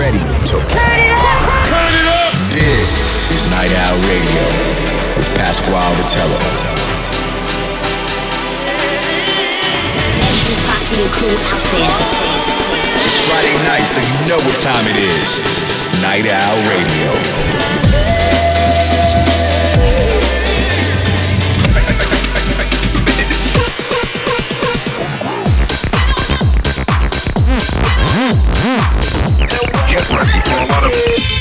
ready to turn it up. Turn it up. This is Night Owl Radio with Pasquale Rotella. Extra posse and crew out there. It's Friday night, so you know what time it is. Night Owl Radio. Ready for a lot of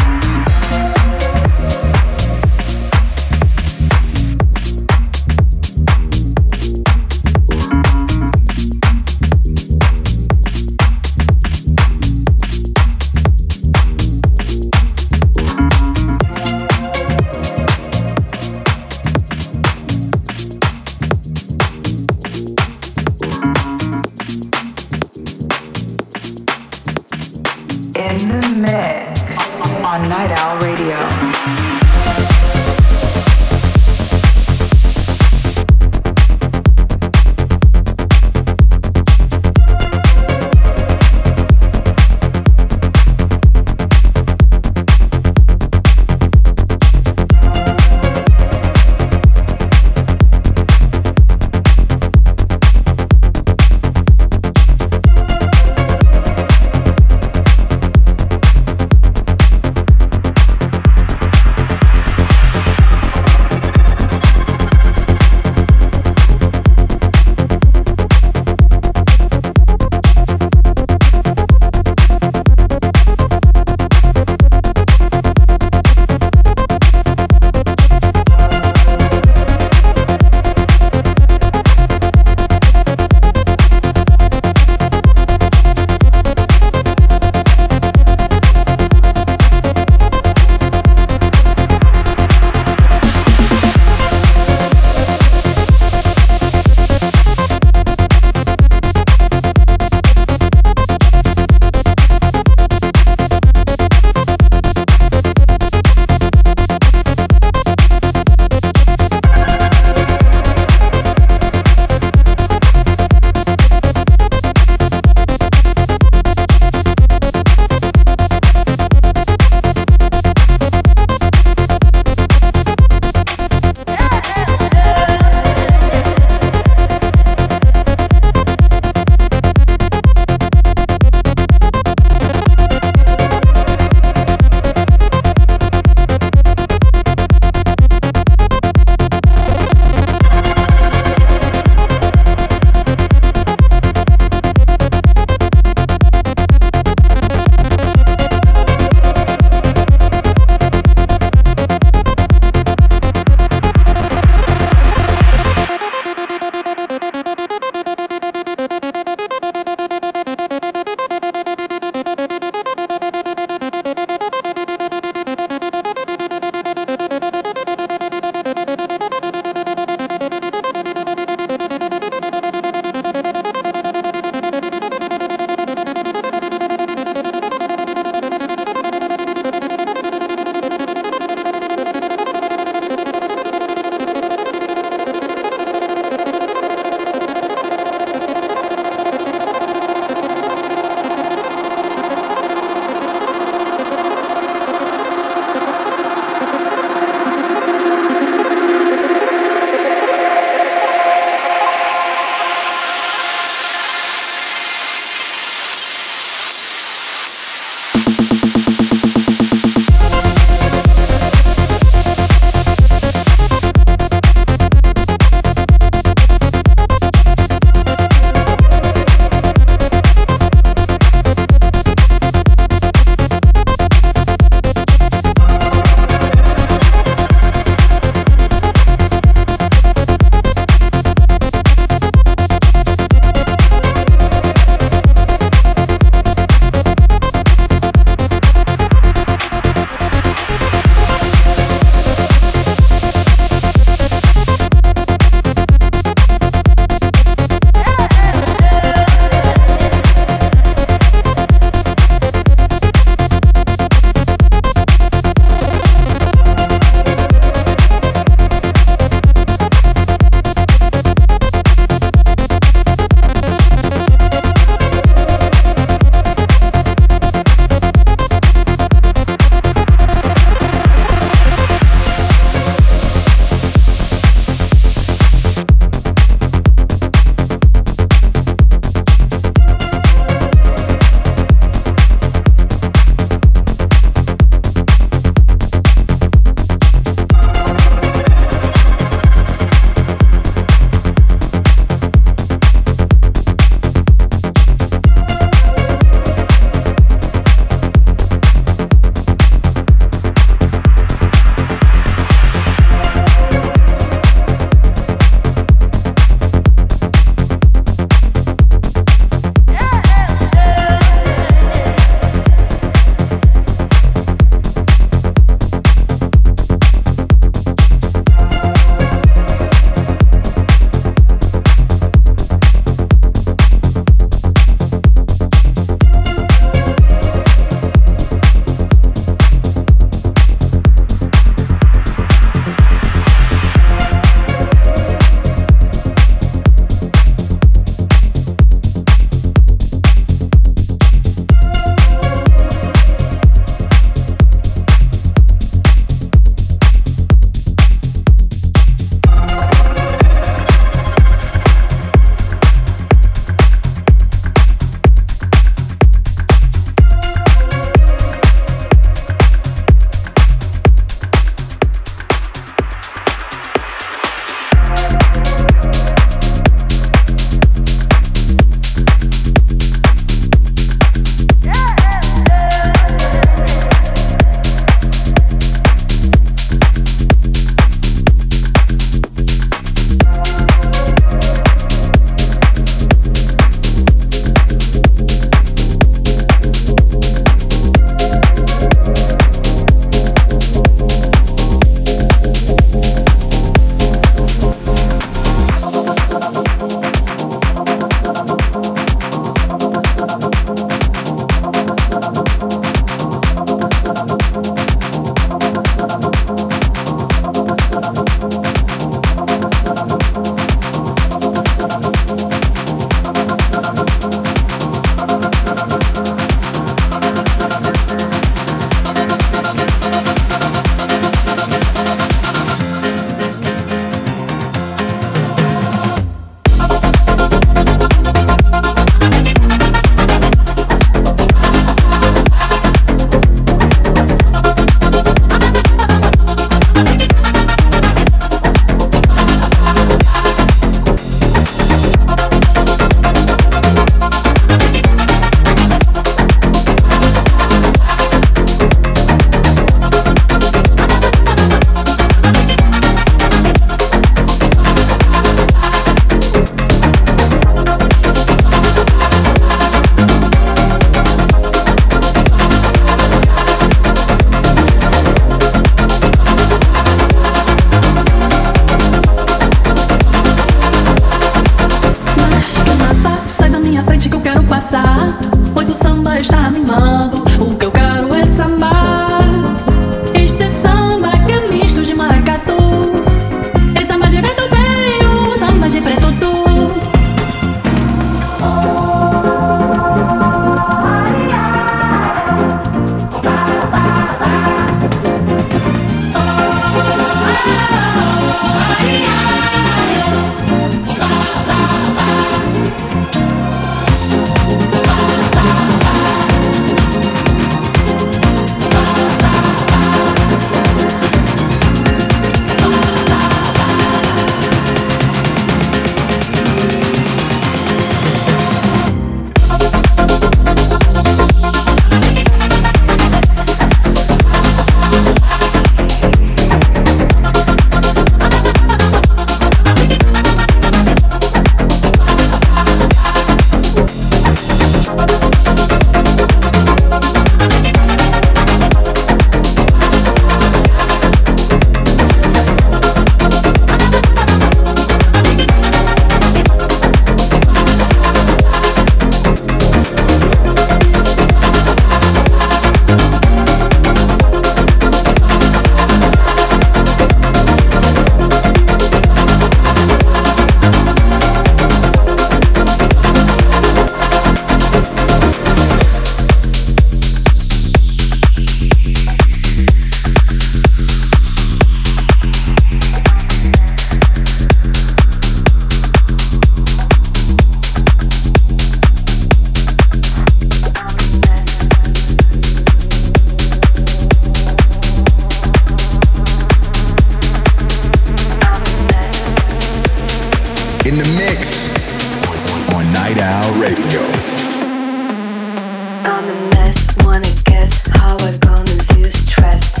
I'm mess, wanna guess how I gonna lose stress.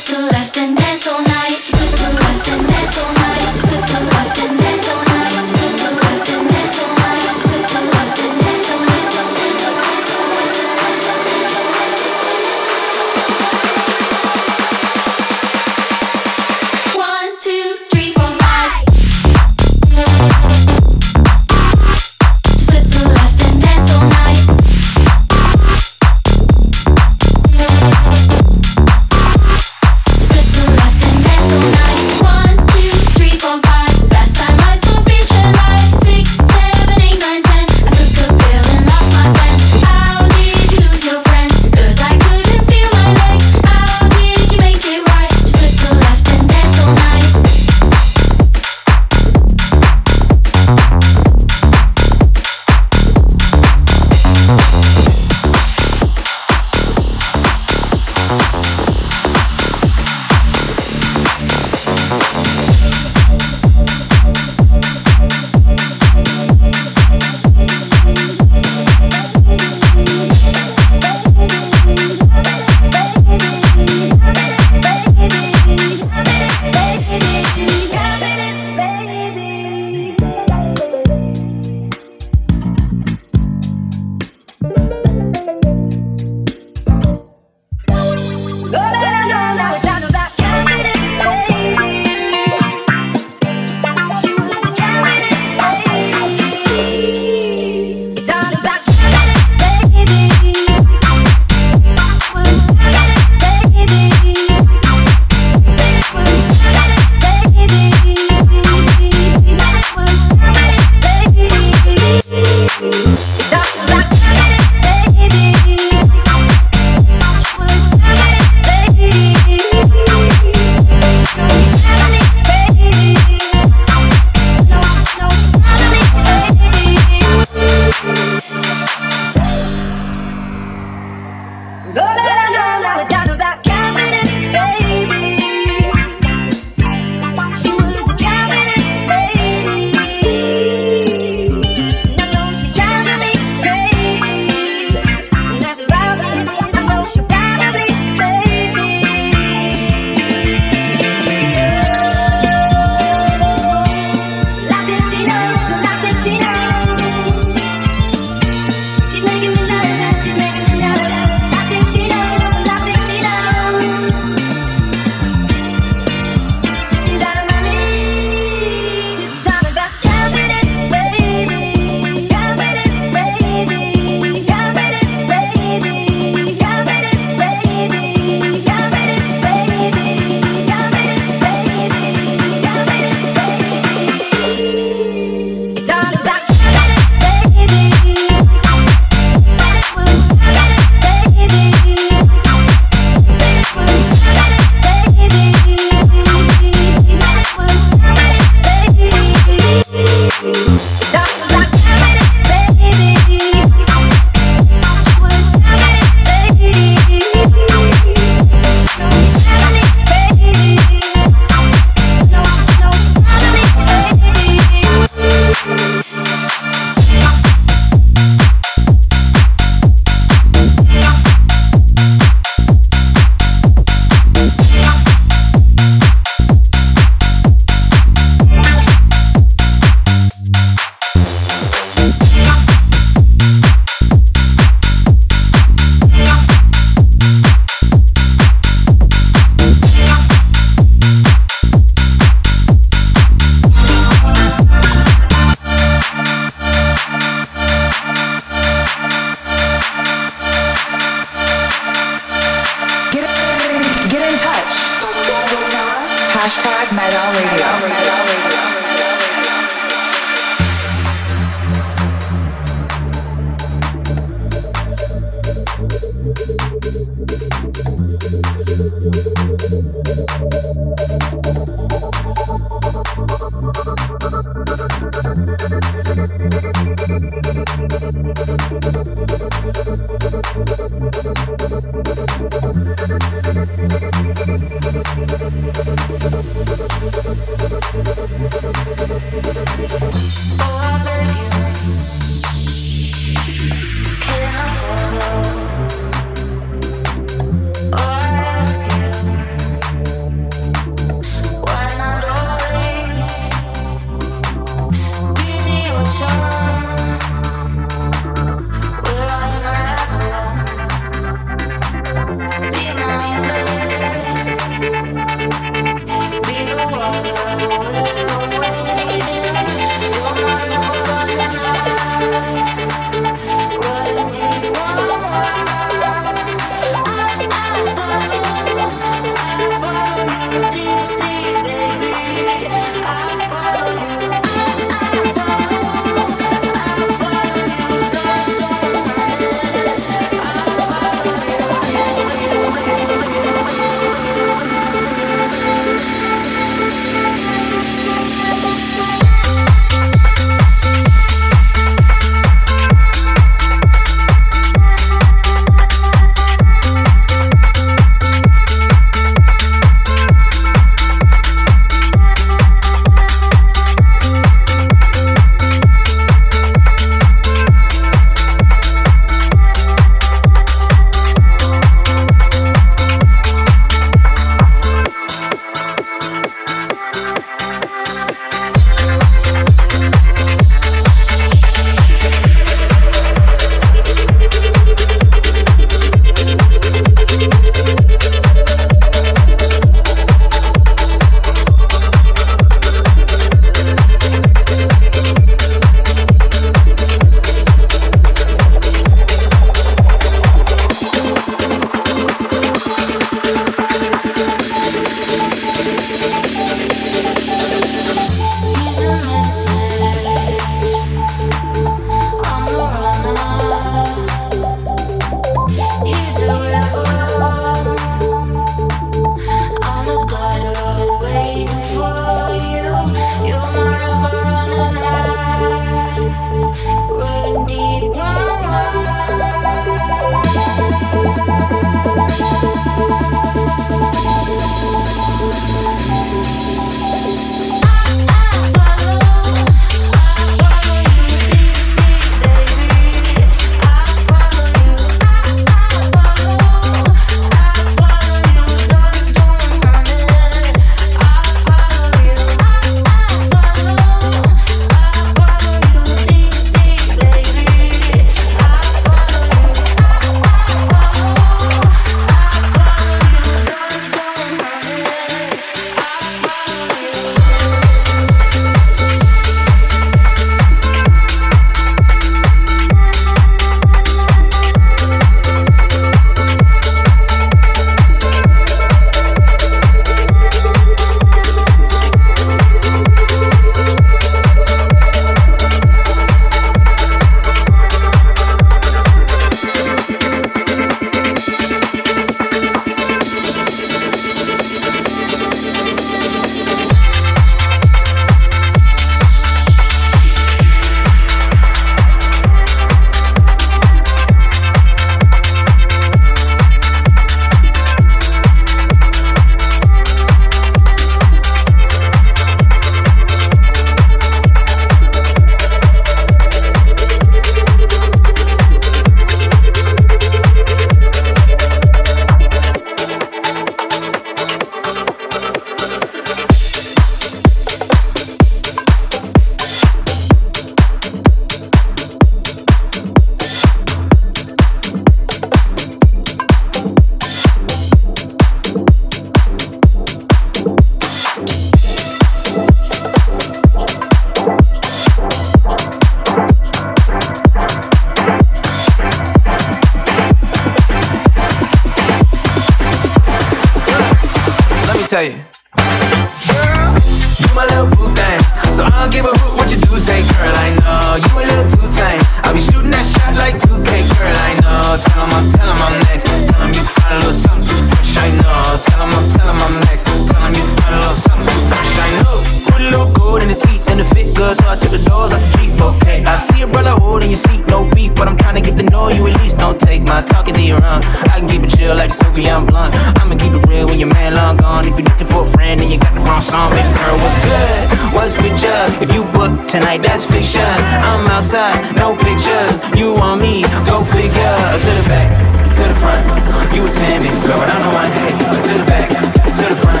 tonight, that's fiction. I'm outside, no pictures. You want me, go figure. To the back, to the front. You a 10, baby girl, but I'm the one. Hey, to the back, to the front.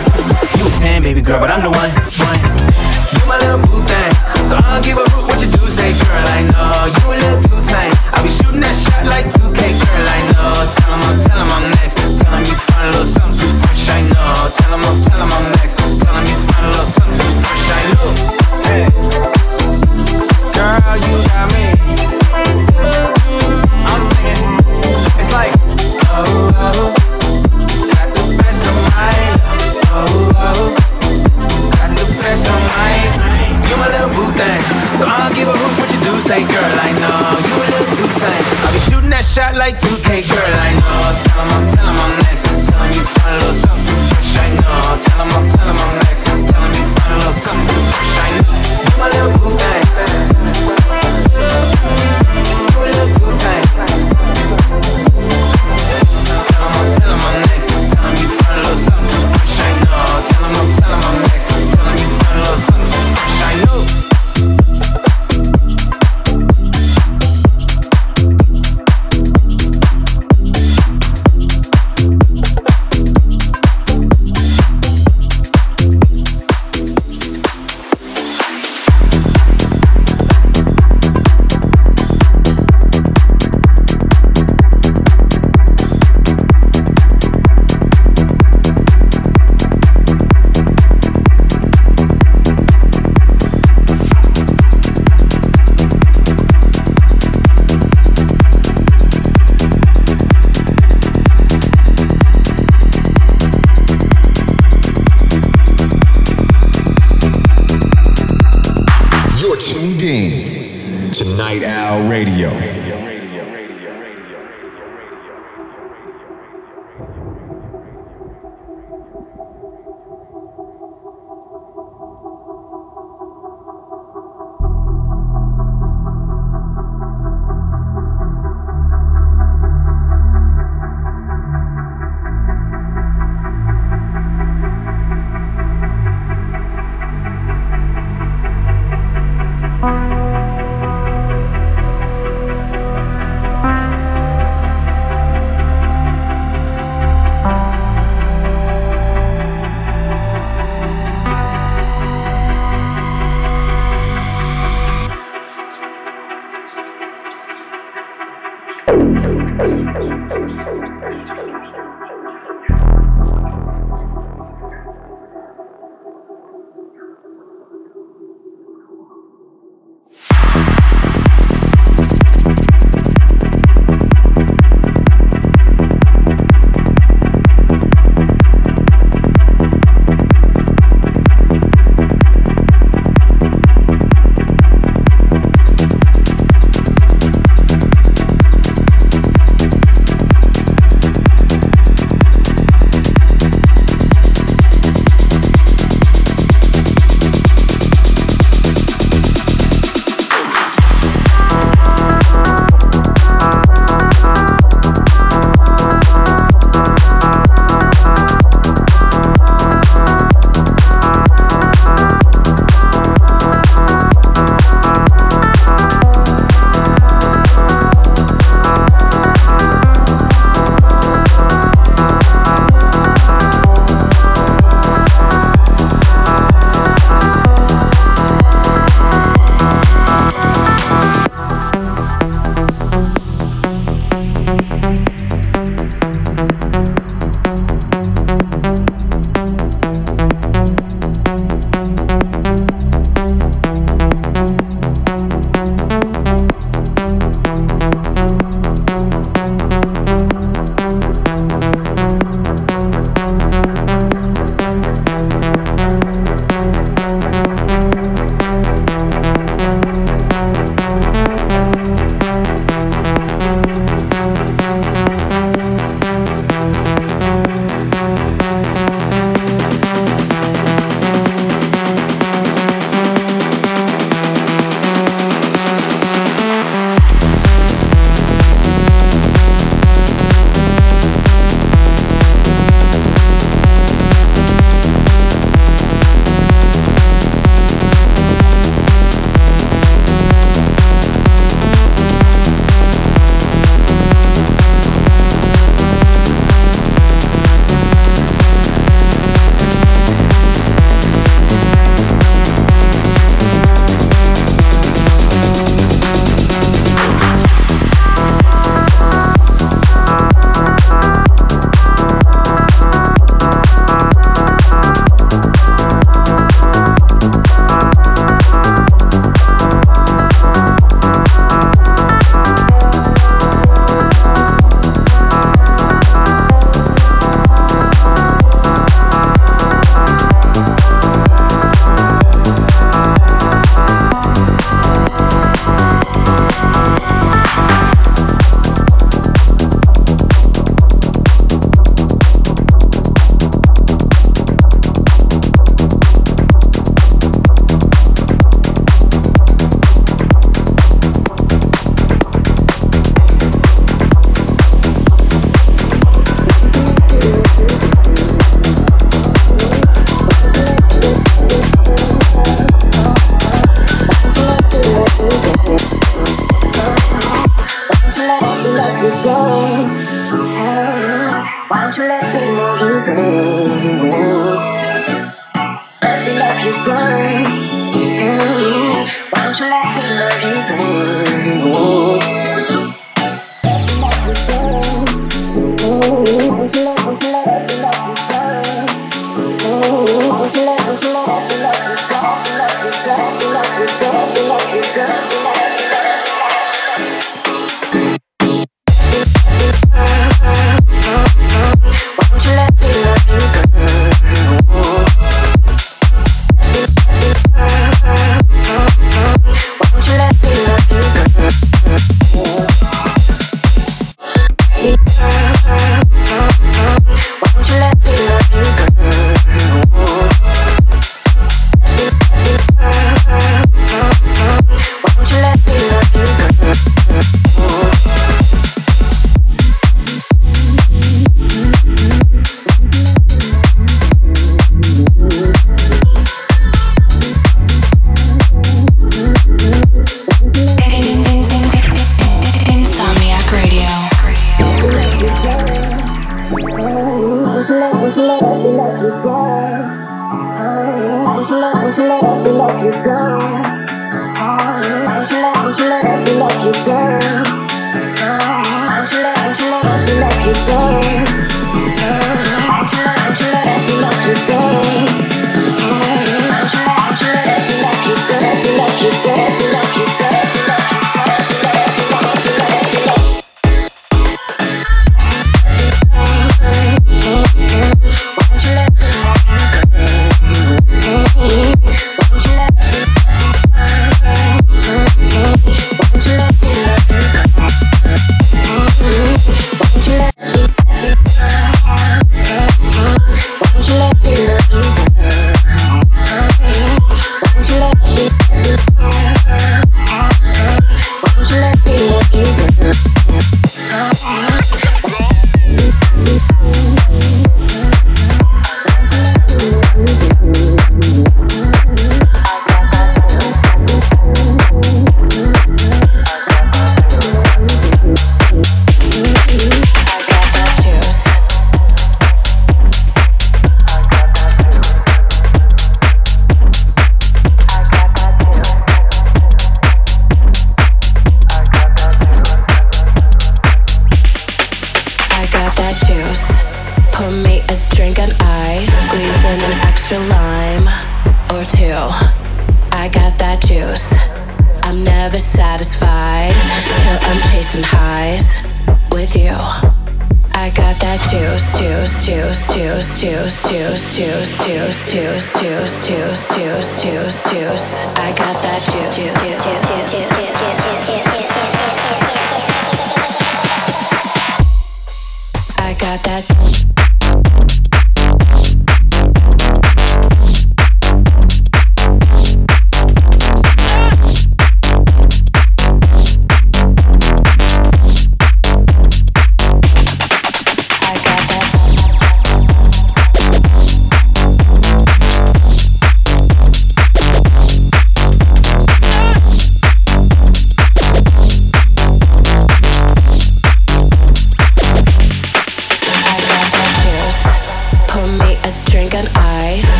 You a 10, baby girl, but I'm the one. one. You my little boo thing. So I don't give a hoot what you do, say, girl. I know you a little too tight. I be shooting that shot like 2K, girl. I know. Tell him I'm, tell him I'm next. Tell him you find a little something too fresh. I know. Tell him I'm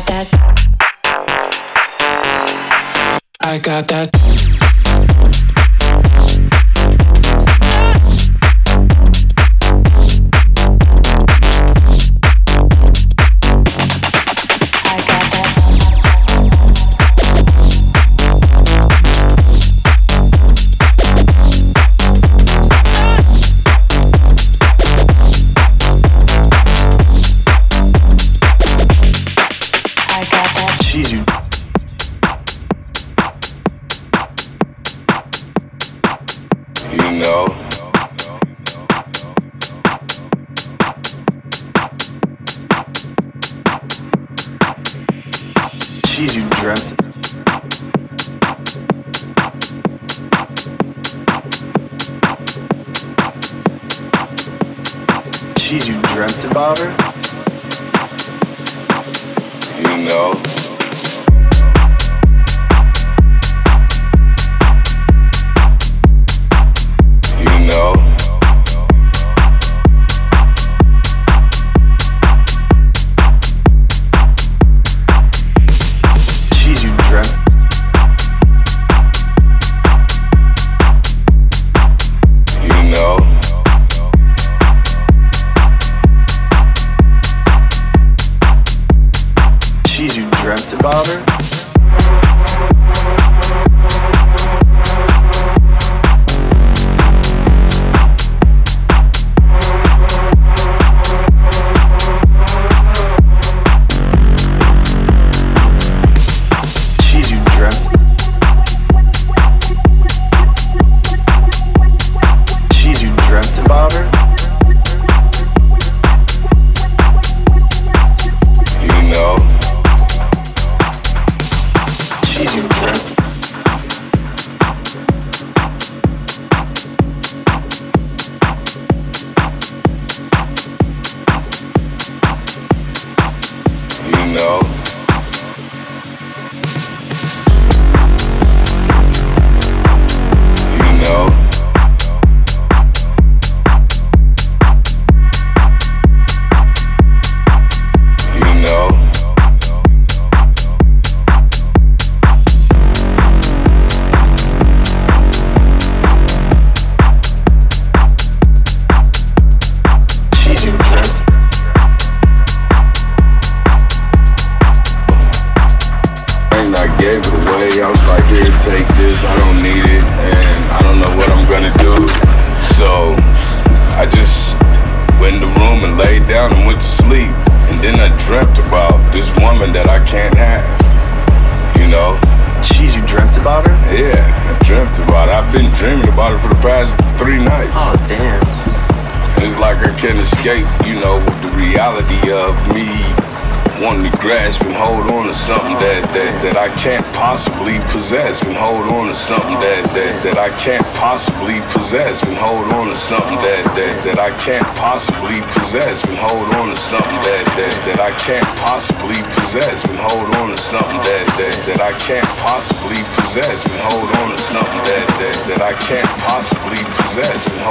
got that. I got that.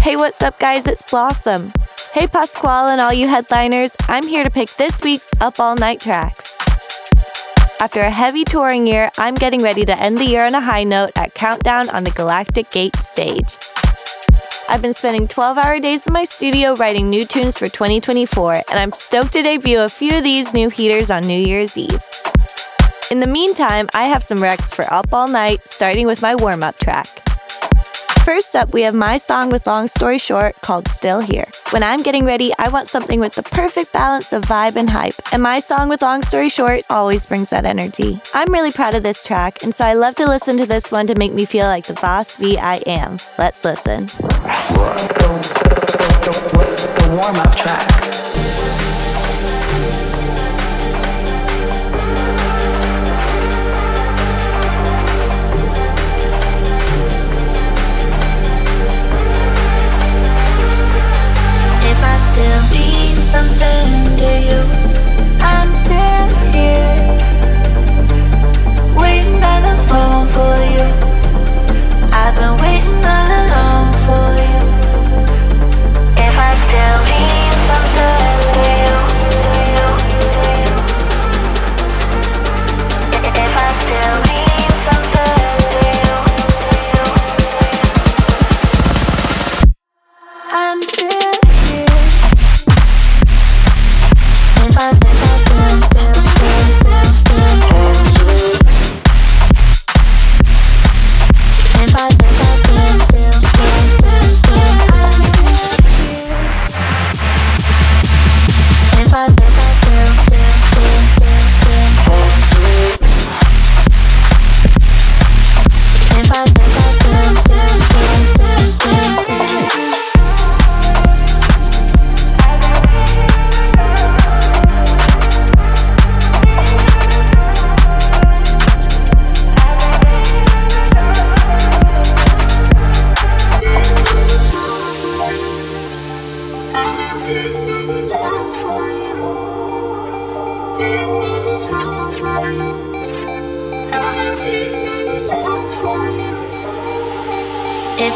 Hey, what's up, guys? It's Blossom. Hey, Pasquale and all you headliners, I'm here to pick this week's Up All Night tracks. After a heavy touring year, I'm getting ready to end the year on a high note at Countdown on the Galactic Gate stage. I've been spending 12 hour days in my studio writing new tunes for 2024, and I'm stoked to debut a few of these new heaters on New Year's Eve. In the meantime, I have some recs for Up All Night, starting with my warm up track. First up, we have my song with Long Story Short called Still Here. When I'm getting ready, I want something with the perfect balance of vibe and hype, and my song with Long Story Short always brings that energy. I'm really proud of this track, and so I love to listen to this one to make me feel like the boss V I am. Let's listen. The warm up track. Something to you. I'm still here, waiting by the phone for you. I've been waiting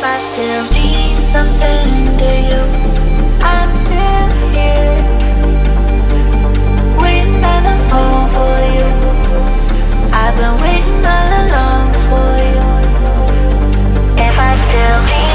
I still mean something to you, I'm still here. Waiting by the phone for you. I've been waiting all along for you. If I still mean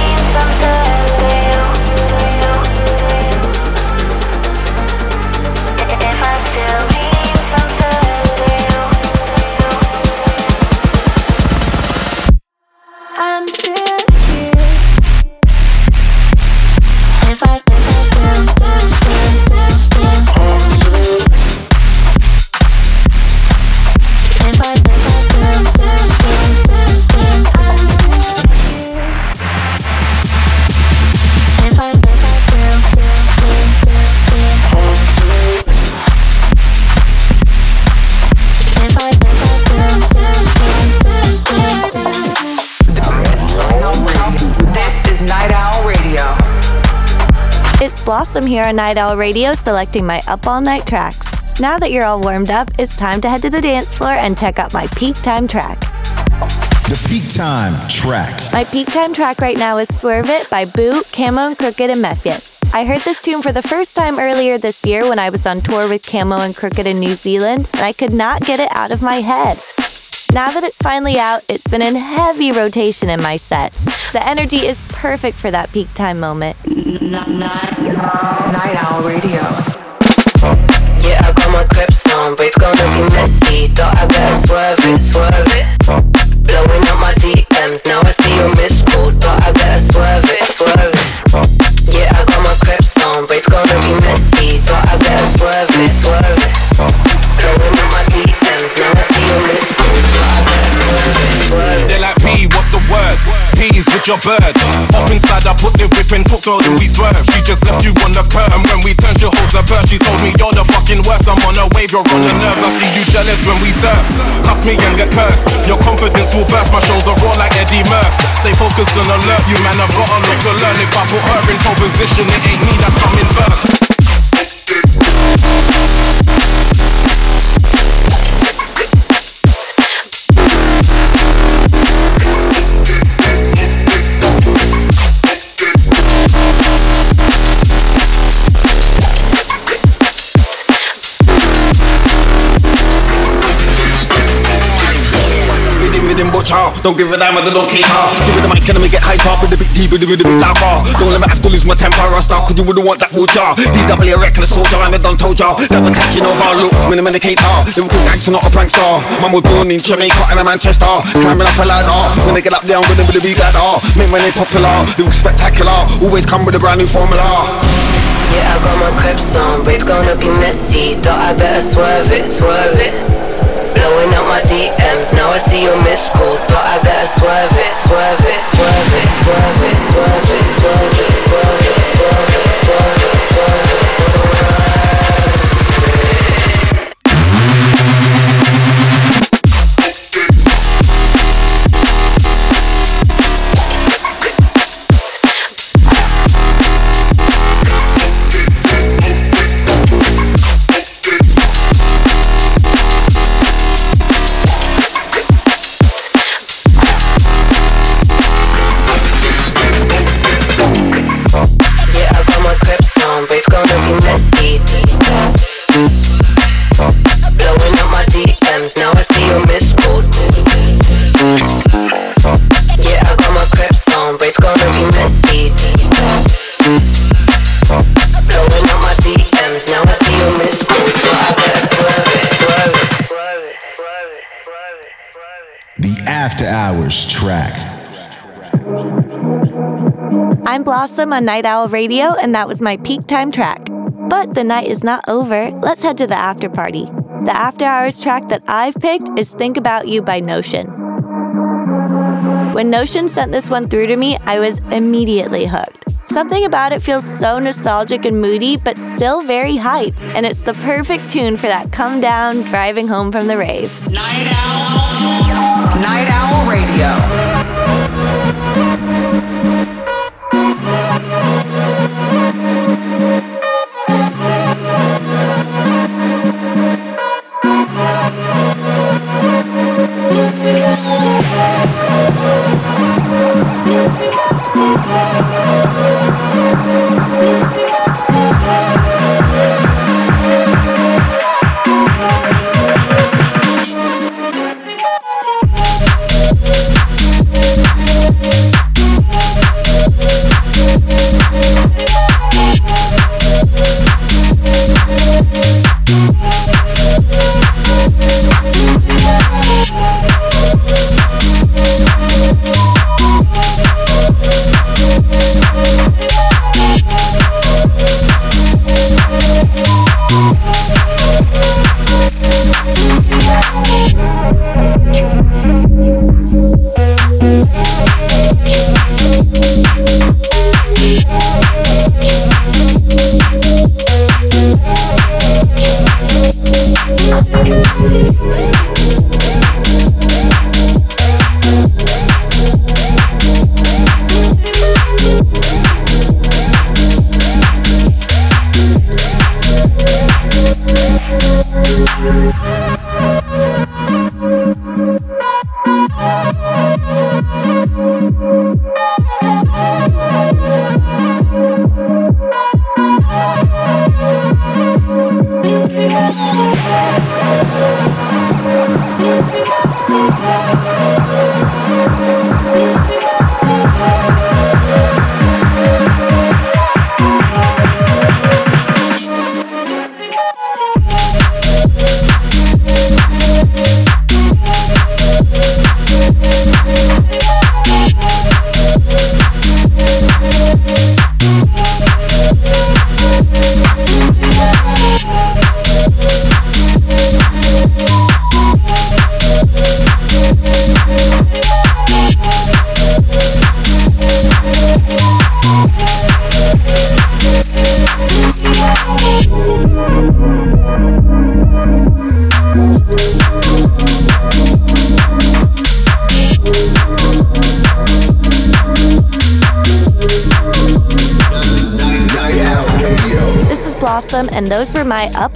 here on Night Owl Radio selecting my Up All Night tracks. Now that you're all warmed up, it's time to head to the dance floor and check out my peak time track. The peak time track. My peak time track right now is Swerve It by Bou, Camo and Krooked and Mefjus. I heard this tune for the first time earlier this year when I was on tour with Camo and Krooked in New Zealand, and I could not get it out of my head. Now that it's finally out, it's been in heavy rotation in my sets. The energy is perfect for that peak time moment. Night Owl Radio. Yeah, I got my grips on, we've gonna be messy. Thought I better swerve it, swerve it. Blowing up my DMs, now I see you miss call. Thought I better swerve it, swerve it. Yeah, I got my grips on, we've gonna be messy. Thought I better swerve it, swerve it. With your bird. Up inside, I put the whip in, took so we swerve. She just left you on the curb, and when we turned, your holds a bird. She told me you're the fucking worst. I'm on a wave, you're on the nerves. I see you jealous when we serve. Cuss me and get cursed. Your confidence will burst. My shows are raw like Eddie Murph. Stay focused and alert. You man I've got a lot to learn. If I put her in pole position, it ain't me that's coming first. Rhythm, rhythm, butcher. Don't give a damn, I don't care. Give me the mic and let me get hype up with a bit deeper, with a bit darker. Don't let me have to lose my temper or start, cause you wouldn't want that butcher. DW, a reckless soldier, and I done told ya. That we're taking over, look, when I'm indicator. Liverpool gangster, not a prankster. Man was born in Jamaica and a Manchester. Climbing up a ladder. When they get up there, I'm with them with a big ladder. Make money popular, look spectacular. Always come with a brand new formula. Yeah, I got my creps on, we've gonna be messy. Thought I better swerve it, swerve it. Blowing up my DMs, now I see your missed call. Thought I better swerve it, swerve it, swerve it, swerve it, swerve it, swerve it, swerve it, swerve it, swerve it, swerve it, swerve it. After Hours track. I'm Blossom on Night Owl Radio, and that was my peak time track. But the night is not over. Let's head to the after party. The after hours track that I've picked is Think About You by Notion. When Notion sent this one through to me, I was immediately hooked. Something about it feels so nostalgic and moody, but still very hype, and it's the perfect tune for that come down driving home from the rave. Night Owl Radio.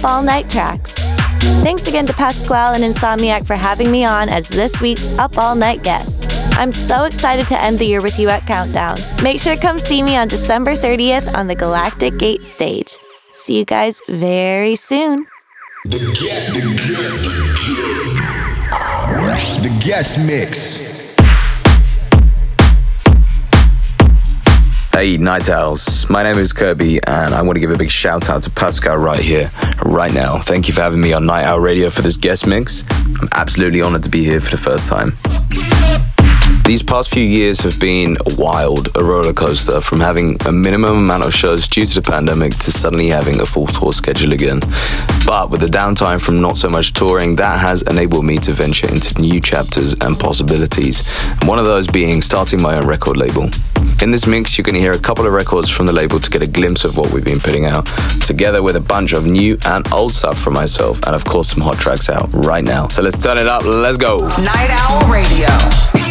All Night tracks. Thanks again to Pasquale and Insomniac for having me on as this week's Up All Night guest. I'm so excited to end the year with you at Countdown. Make sure to come see me on December 30th on the Galactic Gate stage. See you guys very soon. The, get, the, get, the guest mix. Hey, Night Owls. My name is Curbi, and I want to give a big shout out to Pascal right here, right now. Thank you for having me on Night Owl Radio for this guest mix. I'm absolutely honored to be here for the first time. These past few years have been wild, a roller coaster from having a minimum amount of shows due to the pandemic to suddenly having a full tour schedule again. But with the downtime from not so much touring, that has enabled me to venture into new chapters and possibilities. One of those being starting my own record label. In this mix, you're going to hear a couple of records from the label to get a glimpse of what we've been putting out, together with a bunch of new and old stuff from myself, and of course, some hot tracks out right now. So let's turn it up, let's go. Night Owl Radio.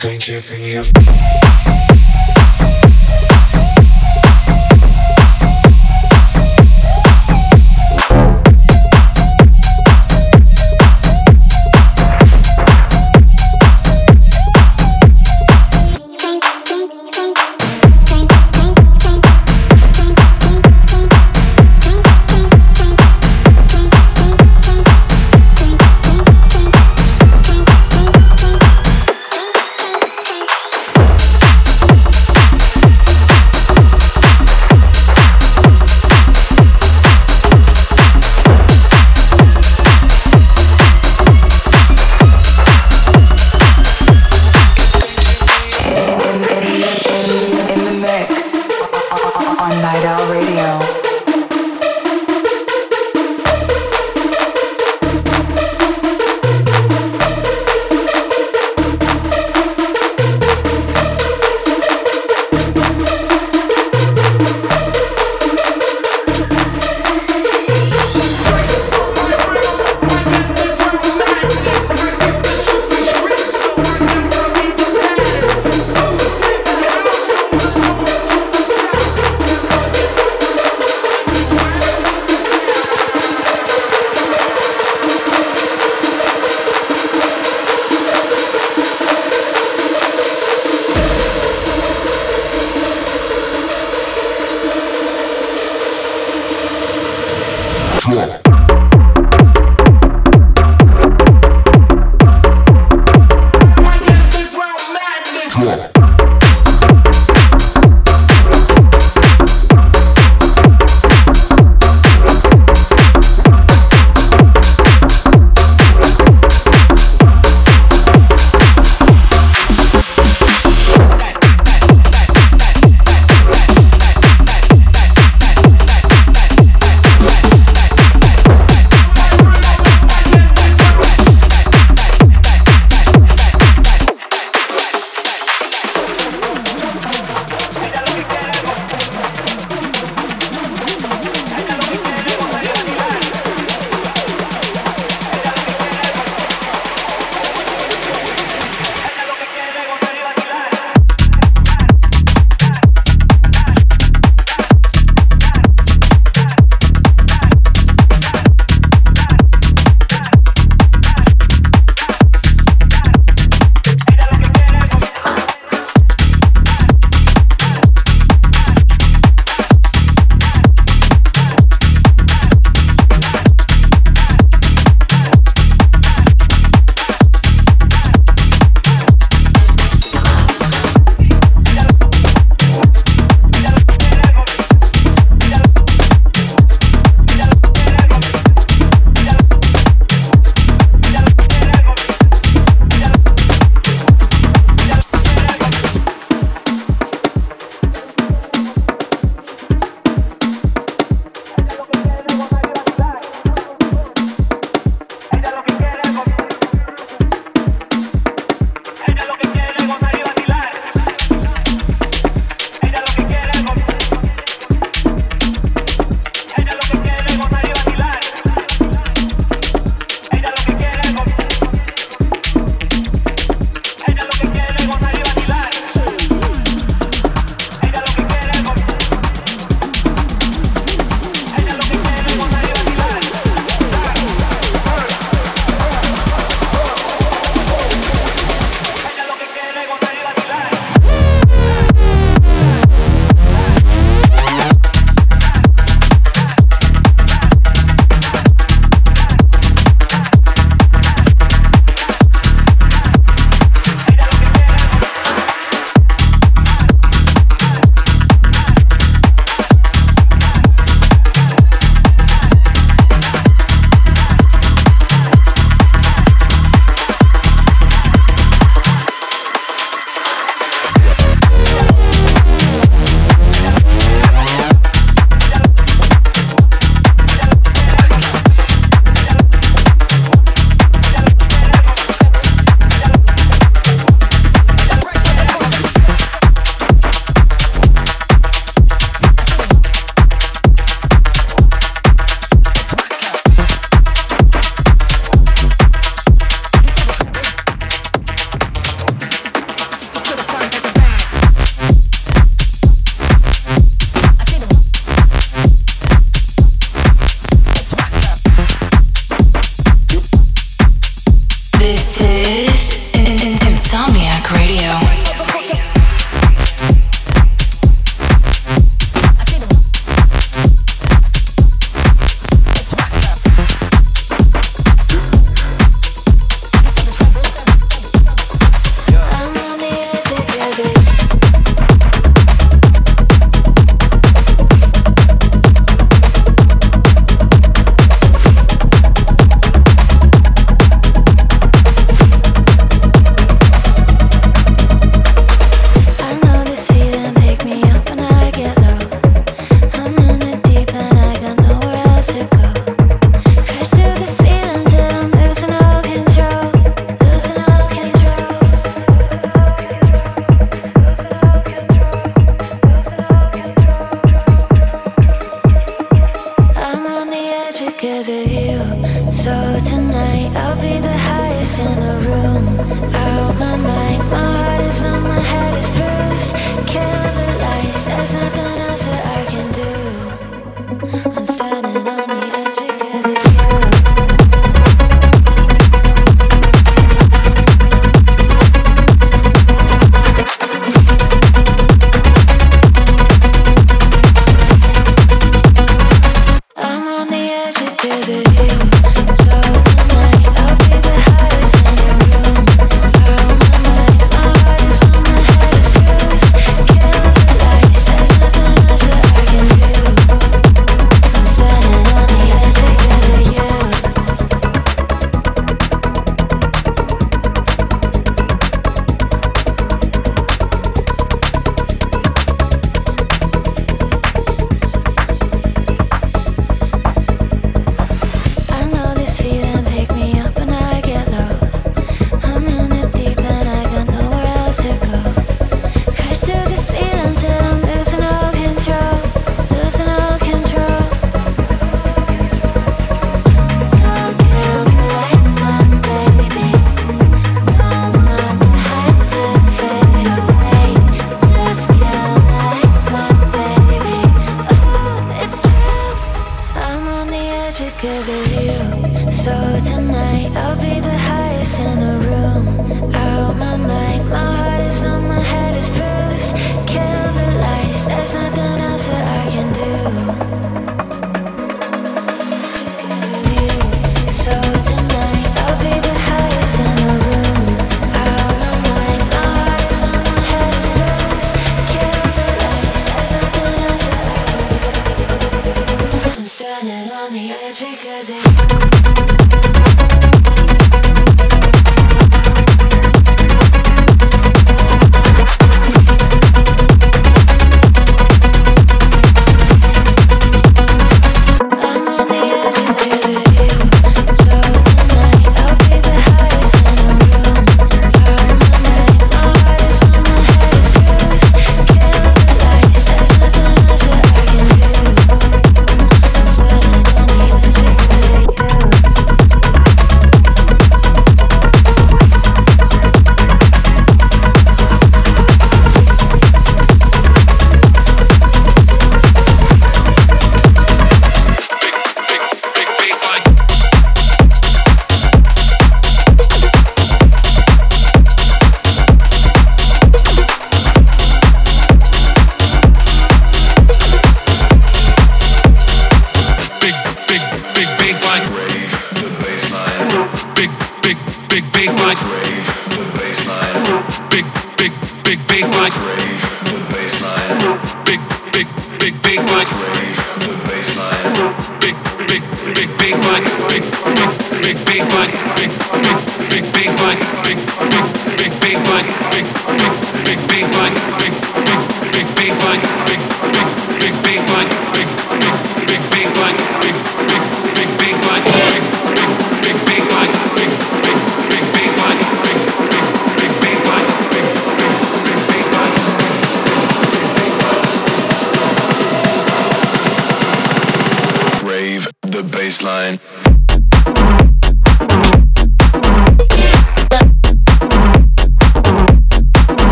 It's going to be a